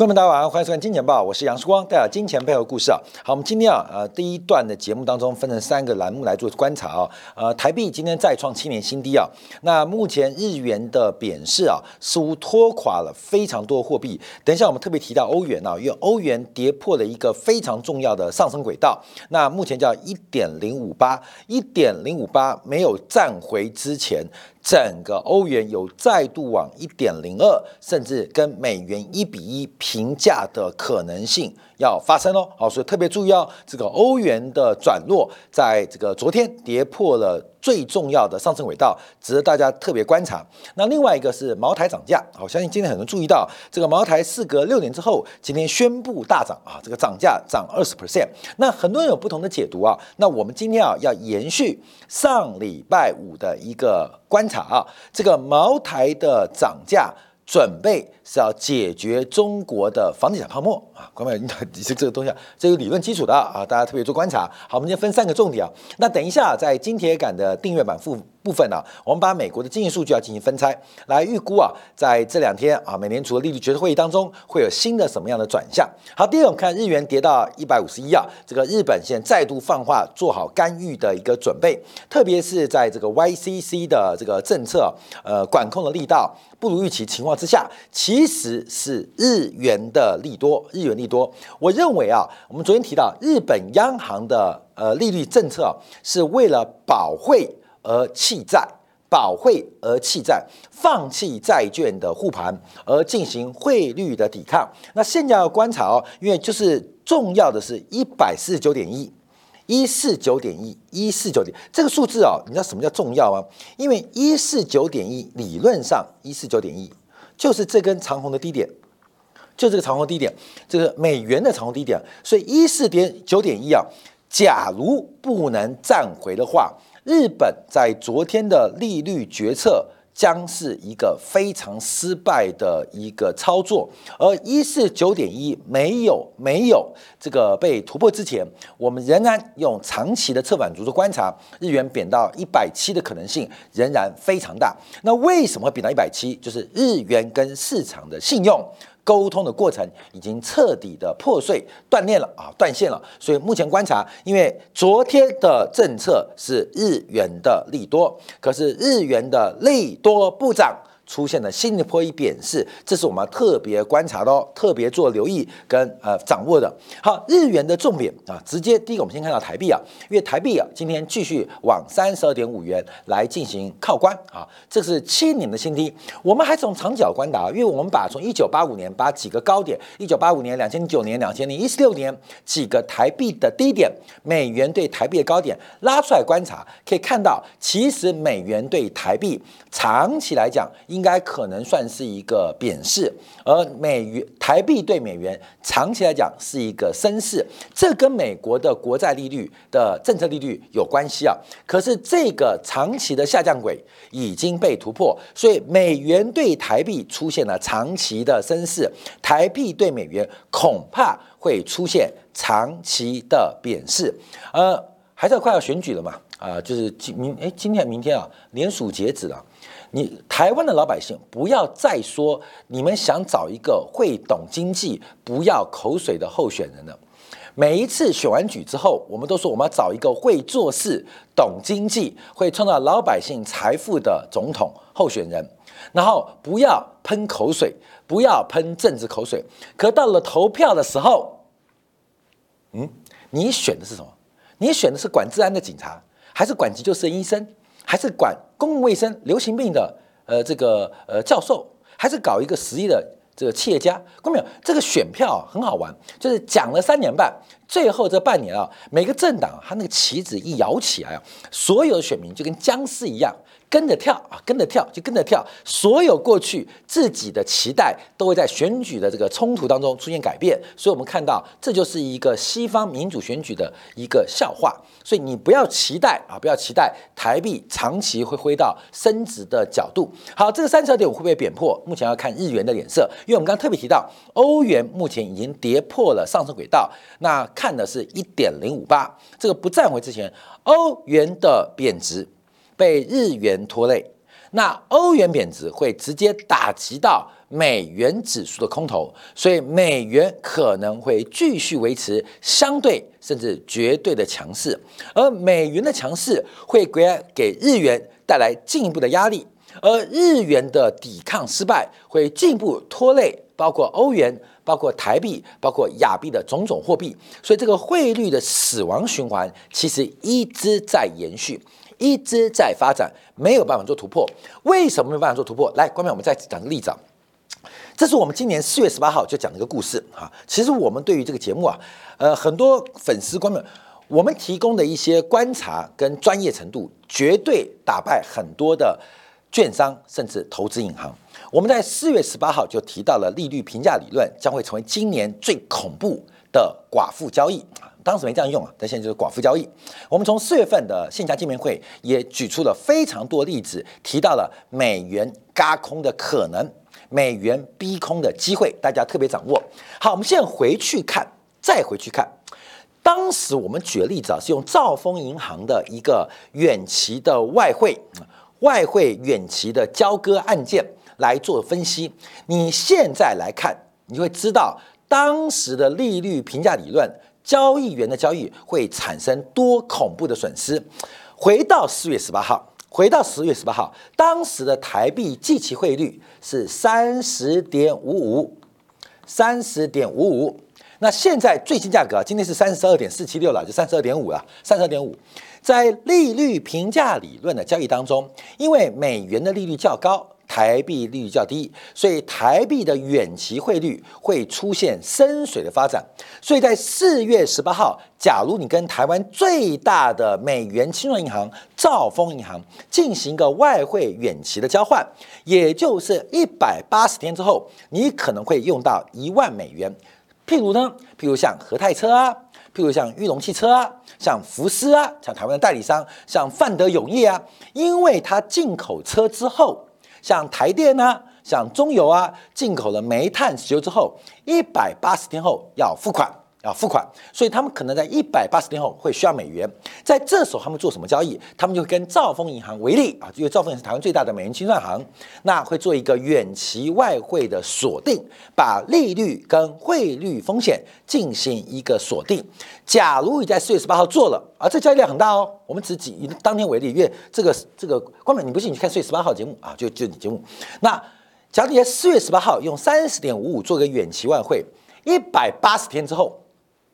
观众大家晚上欢迎收看《金钱报》，我是杨世光，带来金钱背后故事啊。好，我们今天啊，呃，第一段的节目当中分成三个栏目来做观察啊。呃，台币今天再创七年新低啊。那目前日元的贬势啊，似乎拖垮了非常多货币。等一下我们特别提到欧元啊，因为欧元跌破了一个非常重要的上升轨道。那目前叫一点零五八，一点零五八没有站回之前。整个欧元有再度往一点零二，甚至跟美元一比一平价的可能性。要发生哦。好，所以特别注意哦，这个欧元的转弱，在这个昨天跌破了。最重要的上升轨道值得大家特别观察。那另外一个是茅台涨价，我相信今天很多人注意到，这个茅台事隔六年之后，今天宣布大涨啊，这个涨价涨二十 percent。那很多人有不同的解读啊。那我们今天啊要延续上礼拜五的一个观察啊，这个茅台的涨价。准备是要解决中国的房地产泡沫啊，各位，你是这个东西啊，这有理论基础的啊，大家特别做观察。好，我们今天分三个重点啊，那等一下在金铁杆的订阅版附。部分呢，我们把美国的经济数据要进行分拆，来预估啊，在这两天啊，美联储的利率决策会议当中会有新的什么样的转向？好，第二我们看日元跌到一百五十一啊，这个日本现在再度放话做好干预的一个准备，特别是在这个 YCC 的这个政策呃管控的力道不如预期情况之下，其其实是日元的利多，日元利多。我认为啊，我们昨天提到日本央行的呃利率政策是为了保汇。而弃债，保汇而弃债，放弃债券的护盘，而进行汇率的抵抗。那现在要观察哦，因为就是重要的是一百四十九点一，一四九点一，一四九点这个数字哦，你知道什么叫重要吗？因为一四九点一理论上一四九点一就是这根长红的低点，就这个长红低点，这个美元的长红低点，所以一四点九点一啊，假如不能站回的话。日本在昨天的利率决策将是一个非常失败的一个操作，而一四九点一没有没有这个被突破之前，我们仍然用长期的侧板足做观察，日元贬到一百七的可能性仍然非常大。那为什么会贬到一百七？就是日元跟市场的信用。沟通的过程已经彻底的破碎断裂了啊，断线了。所以目前观察，因为昨天的政策是日元的利多，可是日元的利多不涨。出现了新的破一贬势，这是我们特别观察的哦，特别做留意跟呃掌握的。好，日元的重贬啊，直接第一个我们先看到台币啊，因为台币啊今天继续往三十二点五元来进行靠关啊，这是七年的新低。我们还从长角观察，因为我们把从一九八五年把几个高点，一九八五年、两千零九年、两千零一十六年几个台币的低点，美元对台币的高点拉出来观察，可以看到，其实美元对台币长期来讲应应该可能算是一个贬势，而美元台币对美元长期来讲是一个升势，这跟美国的国债利率的政策利率有关系啊。可是这个长期的下降轨已经被突破，所以美元对台币出现了长期的升势，台币对美元恐怕会出现长期的贬势。呃，还是快要选举了嘛？啊，就是今明哎，今天明天啊，联署截止了。你台湾的老百姓不要再说你们想找一个会懂经济、不要口水的候选人了。每一次选完举之后，我们都说我们要找一个会做事、懂经济、会创造老百姓财富的总统候选人，然后不要喷口水，不要喷政治口水。可到了投票的时候，嗯，你选的是什么？你选的是管治安的警察，还是管急救室的医生？还是管公共卫生、流行病的，呃，这个呃教授，还是搞一个实力的这个企业家？看到没有？这个选票很好玩，就是讲了三年半，最后这半年啊，每个政党他那个旗子一摇起来啊，所有的选民就跟僵尸一样。跟着跳啊，跟着跳就跟着跳，所有过去自己的期待都会在选举的这个冲突当中出现改变，所以我们看到这就是一个西方民主选举的一个笑话。所以你不要期待啊，不要期待台币长期会回到升值的角度。好，这个三十二点五会不会贬破？目前要看日元的脸色，因为我们刚刚特别提到欧元目前已经跌破了上升轨道，那看的是一点零五八，这个不站回之前，欧元的贬值。被日元拖累，那欧元贬值会直接打击到美元指数的空头，所以美元可能会继续维持相对甚至绝对的强势，而美元的强势会给给日元带来进一步的压力，而日元的抵抗失败会进一步拖累包括欧元、包括台币、包括亚币的种种货币，所以这个汇率的死亡循环其实一直在延续。一直在发展，没有办法做突破。为什么没有办法做突破？来，观众，我们再讲个例子啊。这是我们今年四月十八号就讲的一个故事啊。其实我们对于这个节目啊，呃，很多粉丝观众，我们提供的一些观察跟专业程度，绝对打败很多的券商甚至投资银行。我们在四月十八号就提到了利率评价理论将会成为今年最恐怖的寡妇交易。当时没这样用啊，但现在就是寡妇交易。我们从四月份的线下见面会也举出了非常多例子，提到了美元嘎空的可能，美元逼空的机会，大家特别掌握。好，我们现在回去看，再回去看，当时我们举的例子啊，是用兆丰银行的一个远期的外汇，外汇远期的交割案件来做分析。你现在来看，你会知道当时的利率评价理论。交易员的交易会产生多恐怖的损失。回到四月十八号，回到十月十八号，当时的台币计期汇率是三十点五五，三十点五五。那现在最新价格今天是三十二点四七六了，就三十二点五了，三十二点五。在利率评价理论的交易当中，因为美元的利率较高。台币利率较低，所以台币的远期汇率会出现深水的发展。所以在四月十八号，假如你跟台湾最大的美元清算银行兆丰银行进行一个外汇远期的交换，也就是一百八十天之后，你可能会用到一万美元。譬如呢，譬如像和泰车啊，譬如像裕隆汽车啊，像福斯啊，像台湾的代理商，像范德永业啊，因为它进口车之后。像台电呢，像中油啊，进口了煤炭石油之后，一百八十天后要付款，啊付款，所以他们可能在一百八十天后会需要美元。在这时候，他们做什么交易？他们就跟兆丰银行为例啊，因为兆丰银行是台湾最大的美元清算行，那会做一个远期外汇的锁定，把利率跟汇率风险进行一个锁定。假如你在四月十八号做了，啊，这交易量很大哦。我们只以当天为例，因为这个这个光美，你不信你去看四月十八号节目啊，就就你节目。那假如你在四月十八号用三十点五五做个远期外汇，一百八十天之后，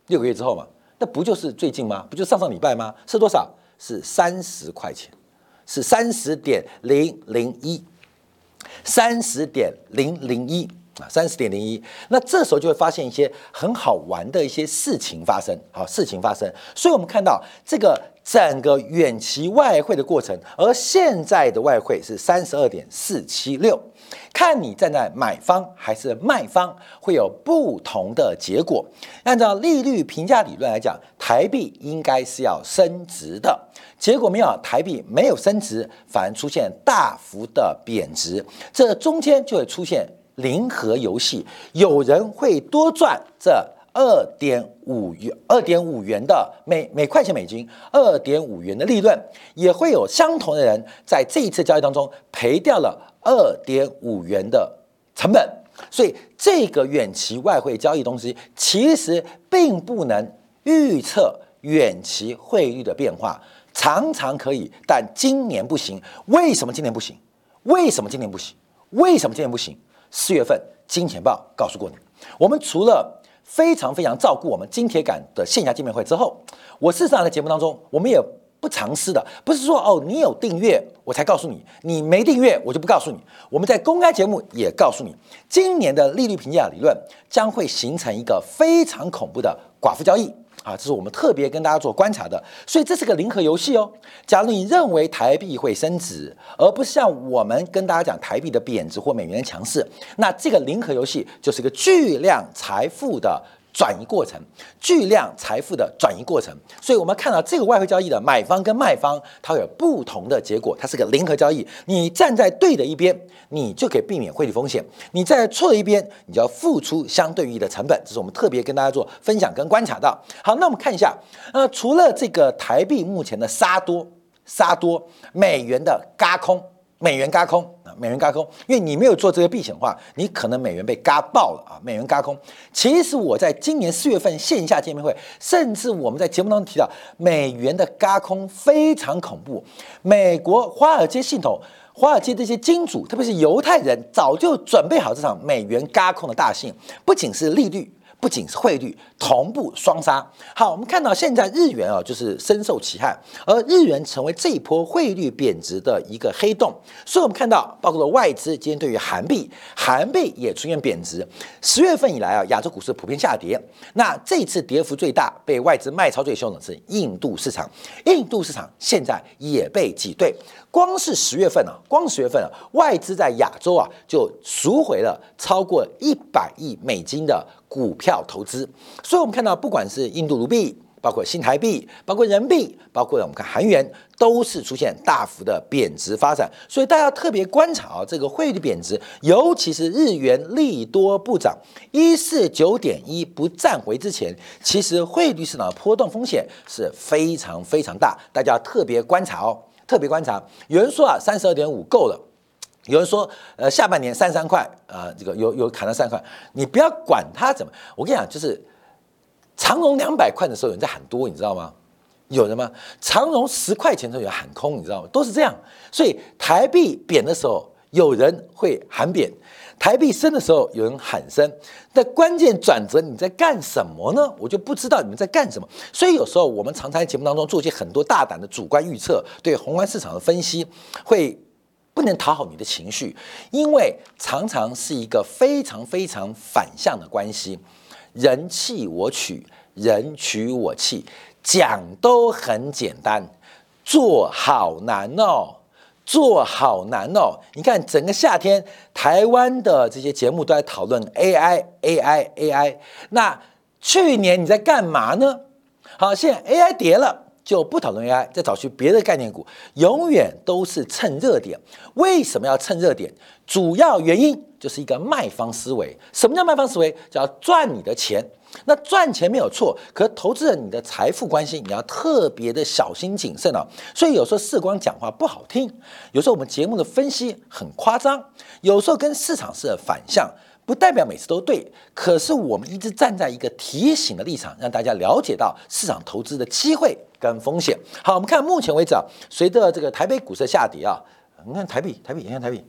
六个月之后嘛，那不就是最近吗？不就上上礼拜吗？是多少？是三十块钱，是三十点零零一，三十点零零一。啊，三十点零一，那这时候就会发现一些很好玩的一些事情发生，好事情发生，所以我们看到这个整个远期外汇的过程，而现在的外汇是三十二点四七六，看你站在买方还是卖方，会有不同的结果。按照利率评价理论来讲，台币应该是要升值的，结果没有，台币没有升值，反而出现大幅的贬值，这中间就会出现。零和游戏，有人会多赚这二点五元，二点五元的每每块钱美金，二点五元的利润，也会有相同的人在这一次交易当中赔掉了二点五元的成本。所以，这个远期外汇交易东西其实并不能预测远期汇率的变化，常常可以，但今年不行。为什么今年不行？为什么今年不行？为什么今年不行？四月份金钱报告诉过你，我们除了非常非常照顾我们金铁杆的线下见面会之后，我事实上在节目当中，我们也不藏私的，不是说哦你有订阅我才告诉你，你没订阅我就不告诉你。我们在公开节目也告诉你，今年的利率评价理论将会形成一个非常恐怖的寡妇交易。啊，这是我们特别跟大家做观察的，所以这是个零和游戏哦。假如你认为台币会升值，而不是像我们跟大家讲台币的贬值或美元的强势，那这个零和游戏就是个巨量财富的。转移过程，巨量财富的转移过程，所以我们看到这个外汇交易的买方跟卖方，它有不同的结果，它是个零和交易。你站在对的一边，你就可以避免汇率风险；你在错的一边，你就要付出相对应的成本。这是我们特别跟大家做分享跟观察到。好，那我们看一下，呃，除了这个台币目前的杀多杀多，美元的嘎空美元嘎空啊，美元嘎空，因为你没有做这个避险的话，你可能美元被嘎爆了啊，美元嘎空。其实我在今年四月份线下见面会，甚至我们在节目当中提到，美元的嘎空非常恐怖。美国华尔街系统、华尔街这些金主，特别是犹太人，早就准备好这场美元嘎空的大戏，不仅是利率。不仅是汇率同步双杀，好，我们看到现在日元啊，就是深受其害，而日元成为这一波汇率贬值的一个黑洞。所以，我们看到，包括了外资今天对于韩币，韩币也出现贬值。十月份以来啊，亚洲股市普遍下跌。那这次跌幅最大、被外资卖超最凶的是印度市场，印度市场现在也被挤兑。光是十月份啊，光十月份啊，外资在亚洲啊就赎回了超过一百亿美金的股票投资。所以，我们看到，不管是印度卢币，包括新台币，包括人民币，包括我们看韩元，都是出现大幅的贬值发展。所以，大家特别观察啊，这个汇率贬值，尤其是日元利多不涨，一四九点一不站回之前，其实汇率市场的波动风险是非常非常大，大家要特别观察哦。特别观察，有人说啊，三十二点五够了，有人说，呃，下半年三十三块，啊，这个有有砍到三块，你不要管它怎么，我跟你讲，就是长荣两百块的时候有人在喊多，你知道吗？有人吗？长荣十块钱的时候有人喊空，你知道吗？都是这样，所以台币贬的时候，有人会喊贬。台币升的时候，有人喊升，但关键转折你在干什么呢？我就不知道你们在干什么。所以有时候我们常常在节目当中做一些很多大胆的主观预测，对宏观市场的分析，会不能讨好你的情绪，因为常常是一个非常非常反向的关系，人气我取，人取我弃，讲都很简单，做好难哦。做好难哦！你看，整个夏天，台湾的这些节目都在讨论 AI，AI，AI。那去年你在干嘛呢？好，现在 AI 跌了，就不讨论 AI，再找去别的概念股，永远都是蹭热点。为什么要蹭热点？主要原因就是一个卖方思维。什么叫卖方思维？叫赚你的钱。那赚钱没有错，可投资人你的财富关系你要特别的小心谨慎啊。所以有时候世光讲话不好听，有时候我们节目的分析很夸张，有时候跟市场是反向，不代表每次都对。可是我们一直站在一个提醒的立场，让大家了解到市场投资的机会跟风险。好，我们看目前为止啊，随着这个台北股市下跌啊，你看台币，台币，你看台币，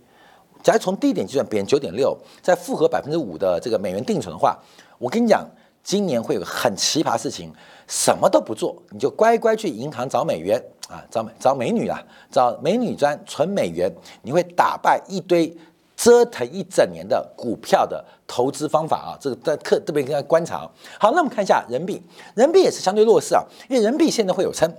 假如从低点计算，贬九点六，再复合百分之五的这个美元定存的话，我跟你讲。今年会有很奇葩事情，什么都不做，你就乖乖去银行找美元啊，找美找美女啊，找美女专存美元，你会打败一堆折腾一整年的股票的投资方法啊！这个在特特别应该观察。好，那我们看一下人民币，人民币也是相对弱势啊，因为人民币现在会有称，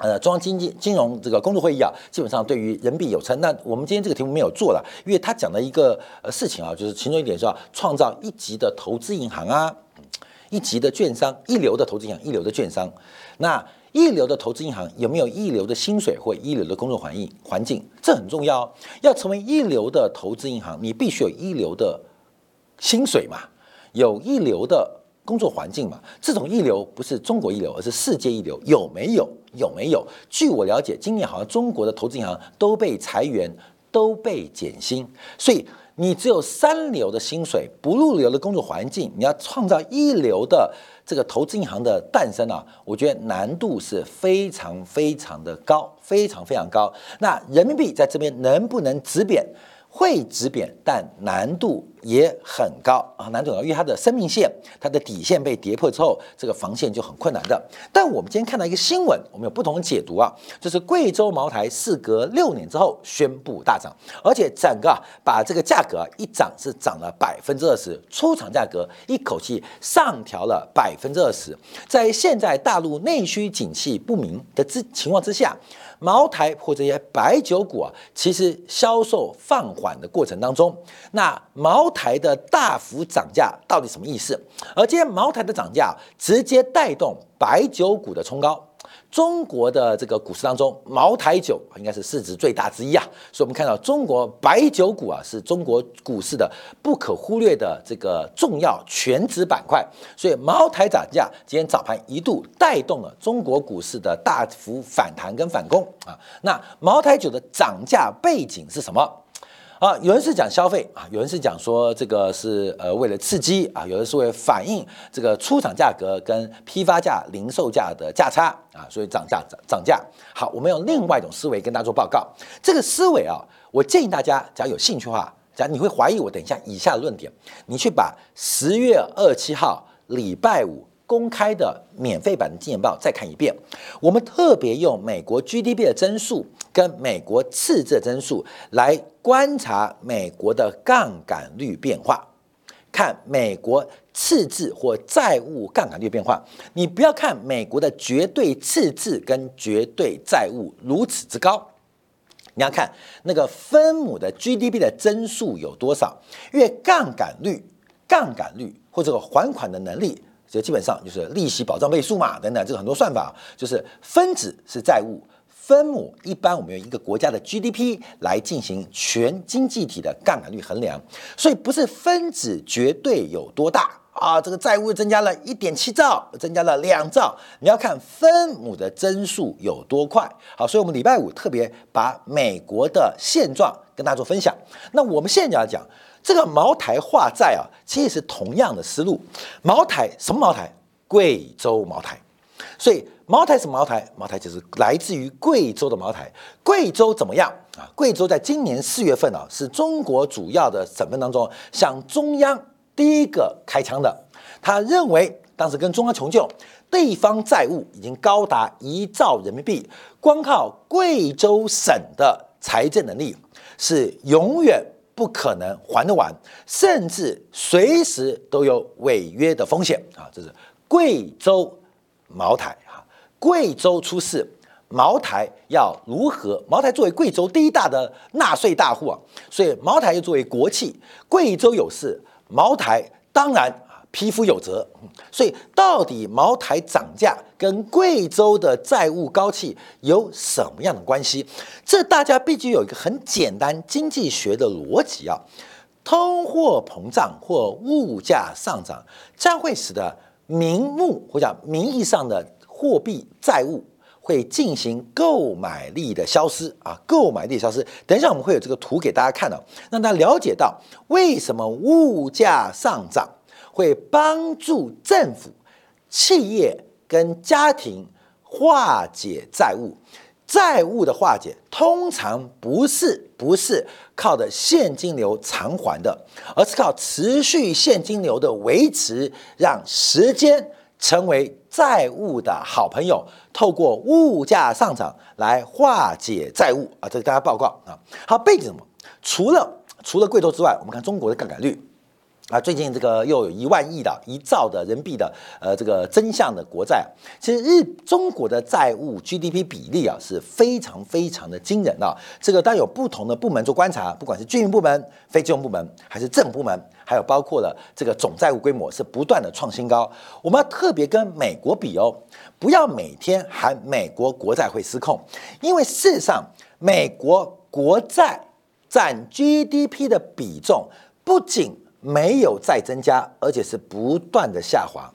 呃，中央经济金融这个工作会议啊，基本上对于人民币有称。那我们今天这个题目没有做了，因为他讲的一个呃事情啊，就是其中一点是要创造一级的投资银行啊。一级的券商，一流的投资银行，一流的券商，那一流的投资银行有没有一流的薪水或一流的工作环境？环境这很重要。要成为一流的投资银行，你必须有一流的薪水嘛，有一流的工作环境嘛。这种一流不是中国一流，而是世界一流。有没有？有没有？据我了解，今年好像中国的投资银行都被裁员，都被减薪，所以。你只有三流的薪水，不入流的工作环境，你要创造一流的这个投资银行的诞生啊，我觉得难度是非常非常的高，非常非常高。那人民币在这边能不能止贬？会止贬，但难度也很高啊，难度高，因为它的生命线、它的底线被跌破之后，这个防线就很困难的。但我们今天看到一个新闻，我们有不同的解读啊，就是贵州茅台事隔六年之后宣布大涨，而且整个把这个价格一涨是涨了百分之二十，出厂价格一口气上调了百分之二十。在现在大陆内需景气不明的之情况之下。茅台或这些白酒股啊，其实销售放缓的过程当中，那茅茅台的大幅涨价到底什么意思？而今天茅台的涨价直接带动白酒股的冲高中国的这个股市当中，茅台酒应该是市值最大之一啊，所以我们看到中国白酒股啊是中国股市的不可忽略的这个重要全值板块，所以茅台涨价，今天早盘一度带动了中国股市的大幅反弹跟反攻啊。那茅台酒的涨价背景是什么？啊，有人是讲消费啊，有人是讲说这个是呃为了刺激啊，有的是为了反映这个出厂价格跟批发价、零售价的价差啊，所以涨价涨涨价。好，我们用另外一种思维跟大家做报告。这个思维啊，我建议大家，只要有兴趣的话，假如你会怀疑我，等一下以下的论点，你去把十月二七号礼拜五。公开的免费版的金钱报再看一遍，我们特别用美国 GDP 的增速跟美国赤字增速来观察美国的杠杆率变化，看美国赤字或债务杠杆率变化。你不要看美国的绝对赤字跟绝对债务如此之高，你要看那个分母的 GDP 的增速有多少，因为杠杆率、杠杆率或者还款的能力。这基本上就是利息保障倍数嘛，等等，这个很多算法，就是分子是债务，分母一般我们用一个国家的 GDP 来进行全经济体的杠杆率衡量，所以不是分子绝对有多大啊，这个债务增加了一点七兆，增加了两兆，你要看分母的增速有多快。好，所以我们礼拜五特别把美国的现状跟大家做分享。那我们现在要讲。这个茅台化债啊，其实是同样的思路。茅台什么茅台？贵州茅台。所以茅台什么茅台？茅台就是来自于贵州的茅台。贵州怎么样啊？贵州在今年四月份啊，是中国主要的省份当中向中央第一个开枪的。他认为当时跟中央求救，地方债务已经高达一兆人民币，光靠贵州省的财政能力是永远。不可能还得完，甚至随时都有违约的风险啊！这是贵州茅台啊，贵州出事，茅台要如何？茅台作为贵州第一大的纳税大户啊，所以茅台又作为国企，贵州有事，茅台当然。匹夫有责，所以到底茅台涨价跟贵州的债务高企有什么样的关系？这大家必须有一个很简单经济学的逻辑啊，通货膨胀或物价上涨将会使得名目或者名义上的货币债务会进行购买力的消失啊，购买力消失。等一下我们会有这个图给大家看的，让大家了解到为什么物价上涨。会帮助政府、企业跟家庭化解债务，债务的化解通常不是不是靠的现金流偿还的，而是靠持续现金流的维持，让时间成为债务的好朋友，透过物价上涨来化解债务啊！这个大家报告啊。好，背景什么？除了除了贵州之外，我们看中国的杠杆率。啊，最近这个又有一万亿的一兆的人民币的呃这个真相的国债，其实日中国的债务 GDP 比例啊是非常非常的惊人啊。这个当有不同的部门做观察，不管是军营部门、非金融部门，还是政府部门，还有包括了这个总债务规模是不断的创新高。我们要特别跟美国比哦，不要每天喊美国国债会失控，因为事实上美国国债占 GDP 的比重不仅没有再增加，而且是不断的下滑。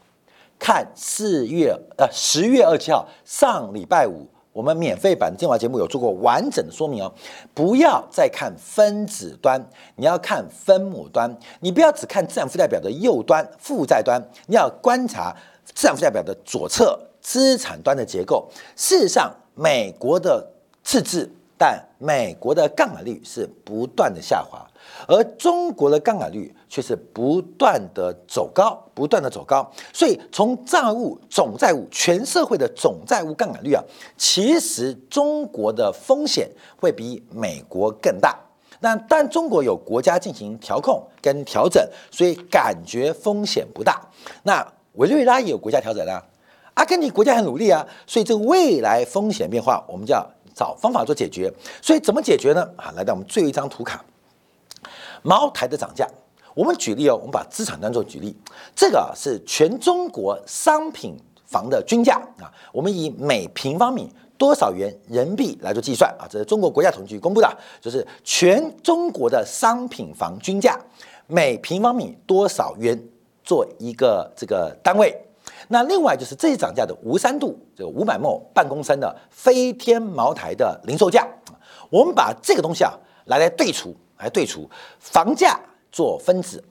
看四月呃十月二十七号上礼拜五，我们免费版的精华节目有做过完整的说明哦。不要再看分子端，你要看分母端。你不要只看资产负债表的右端负债端，你要观察资产负债表的左侧资产端的结构。事实上，美国的赤字，但美国的杠杆率是不断的下滑。而中国的杠杆率却是不断的走高，不断的走高，所以从债务总债务全社会的总债务杠杆率啊，其实中国的风险会比美国更大。那但中国有国家进行调控跟调整，所以感觉风险不大。那委内瑞拉也有国家调整啊，阿根廷国家很努力啊，所以这个未来风险变化，我们叫找方法做解决。所以怎么解决呢？啊，来到我们最后一张图卡。茅台的涨价，我们举例哦，我们把资产端做举例，这个是全中国商品房的均价啊，我们以每平方米多少元人民币来做计算啊，这是中国国家统计局公布的，就是全中国的商品房均价每平方米多少元做一个这个单位。那另外就是这些涨价的吴三度这个五百亩半公升的飞天茅台的零售价，我们把这个东西啊来来对除，来对除房价做分子，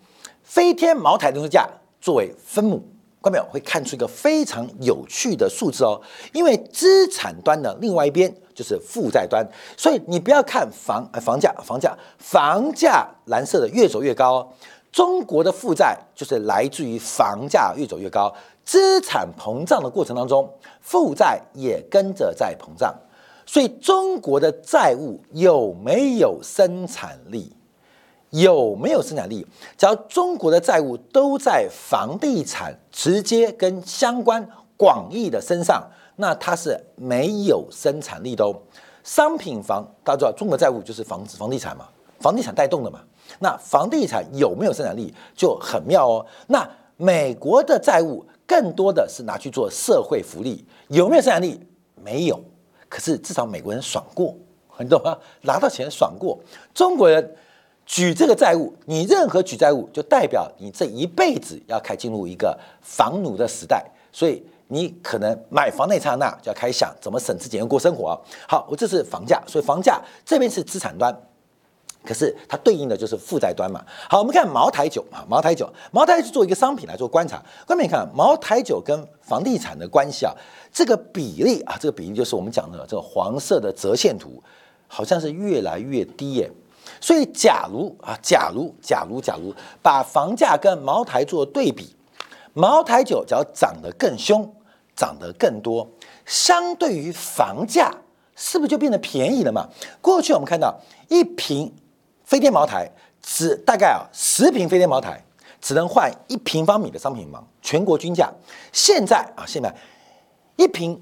飞天茅台零售价作为分母，观众会看出一个非常有趣的数字哦。因为资产端的另外一边就是负债端，所以你不要看房呃房价房价房价蓝色的越走越高，中国的负债就是来自于房价越走越高。资产膨胀的过程当中，负债也跟着在膨胀，所以中国的债务有没有生产力？有没有生产力？只要中国的债务都在房地产直接跟相关广义的身上，那它是没有生产力的哦。商品房大家知道，中国债务就是房子、房地产嘛，房地产带动的嘛。那房地产有没有生产力就很妙哦。那美国的债务。更多的是拿去做社会福利，有没有生产力？没有。可是至少美国人爽过，你懂吗？拿到钱爽过。中国人举这个债务，你任何举债务，就代表你这一辈子要开进入一个房奴的时代。所以你可能买房那刹那就要开始想怎么省吃俭用过生活。好，我这是房价，所以房价这边是资产端。可是它对应的就是负债端嘛。好，我们看茅台酒啊，茅台酒，茅台是做一个商品来做观察。观众你看，茅台酒跟房地产的关系啊，这个比例啊，这个比例就是我们讲的这个黄色的折线图，好像是越来越低耶。所以，假如啊，假如，假如，假如把房价跟茅台做对比，茅台酒只要涨得更凶，涨得更多，相对于房价，是不是就变得便宜了嘛？过去我们看到一瓶。飞天茅台只大概啊十瓶飞天茅台只能换一平方米的商品房，全国均价。现在啊，现在一瓶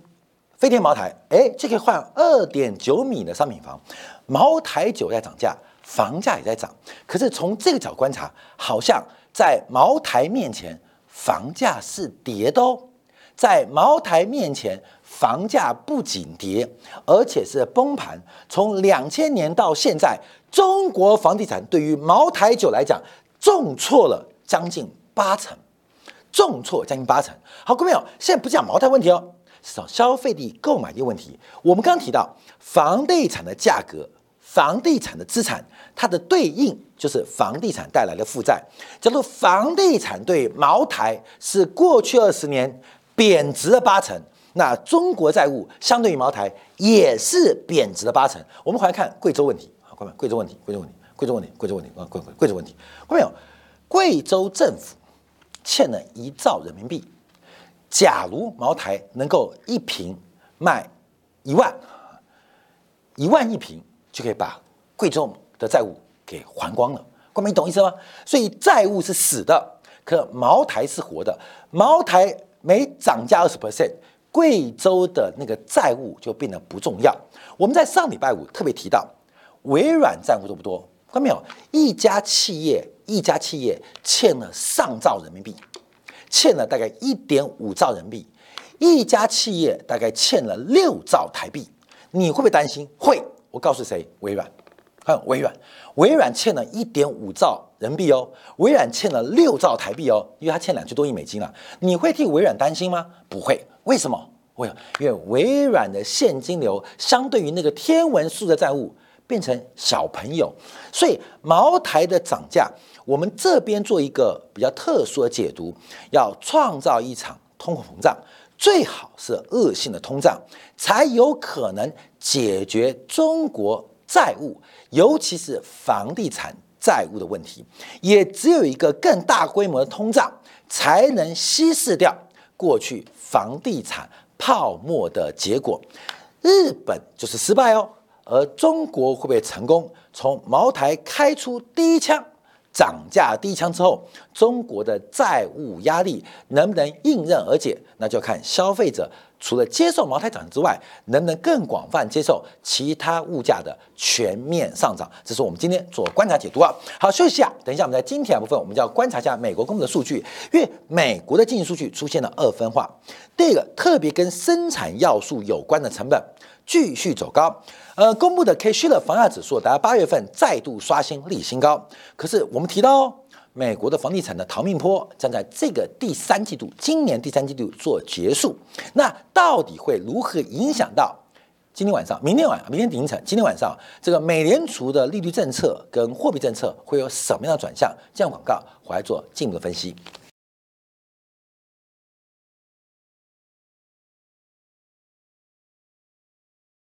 飞天茅台，哎，就可以换二点九米的商品房。茅台酒在涨价，房价也在涨。可是从这个角观察，好像在茅台面前，房价是跌的哦。在茅台面前，房价不仅跌，而且是崩盘。从两千年到现在。中国房地产对于茅台酒来讲，重挫了将近八成，重挫将近八成。好，各位朋友，现在不讲茅台问题哦，是讲消费力购买力问题。我们刚刚提到房地产的价格，房地产的资产，它的对应就是房地产带来的负债。叫做房地产对茅台是过去二十年贬值了八成，那中国债务相对于茅台也是贬值了八成。我们回来看贵州问题。贵州问题，贵州问题，贵州问题，贵州问题啊，贵贵贵州问题，看没有？贵州政府欠了一兆人民币。假如茅台能够一瓶卖一万，一万一瓶就可以把贵州的债务给还光了。各位，你懂意思吗？所以债务是死的，可茅台是活的。茅台每涨价二十 percent，贵州的那个债务就变得不重要。我们在上礼拜五特别提到。微软债务多不多？看到没有？一家企业，一家企业欠了上兆人民币，欠了大概一点五兆人民币，一家企业大概欠了六兆台币。你会不会担心？会。我告诉谁？微软。看微软，微软欠了一点五兆人民币哦，微软欠了六兆台币哦，因为它欠两千多亿美金啊。你会替微软担心吗？不会。为什么？为什么？因为微软的现金流相对于那个天文数的债务。变成小朋友，所以茅台的涨价，我们这边做一个比较特殊的解读，要创造一场通货膨胀，最好是恶性的通胀，才有可能解决中国债务，尤其是房地产债务的问题。也只有一个更大规模的通胀，才能稀释掉过去房地产泡沫的结果。日本就是失败哦。而中国会不会成功？从茅台开出第一枪，涨价第一枪之后，中国的债务压力能不能应刃而解？那就看消费者除了接受茅台涨之外，能不能更广泛接受其他物价的全面上涨？这是我们今天做观察解读啊。好，休息一下，等一下我们在今天部分，我们就要观察一下美国公布的数据，因为美国的经济数据出现了二分化。第二个，特别跟生产要素有关的成本继续走高。呃，公布的 K 需的房价指数，大家八月份再度刷新历史新高。可是我们提到哦。美国的房地产的逃命坡将在这个第三季度，今年第三季度做结束。那到底会如何影响到今天晚上、明天晚、明天凌晨、今天晚上这个美联储的利率政策跟货币政策会有什么样的转向？这样广告，我来做进一步的分析。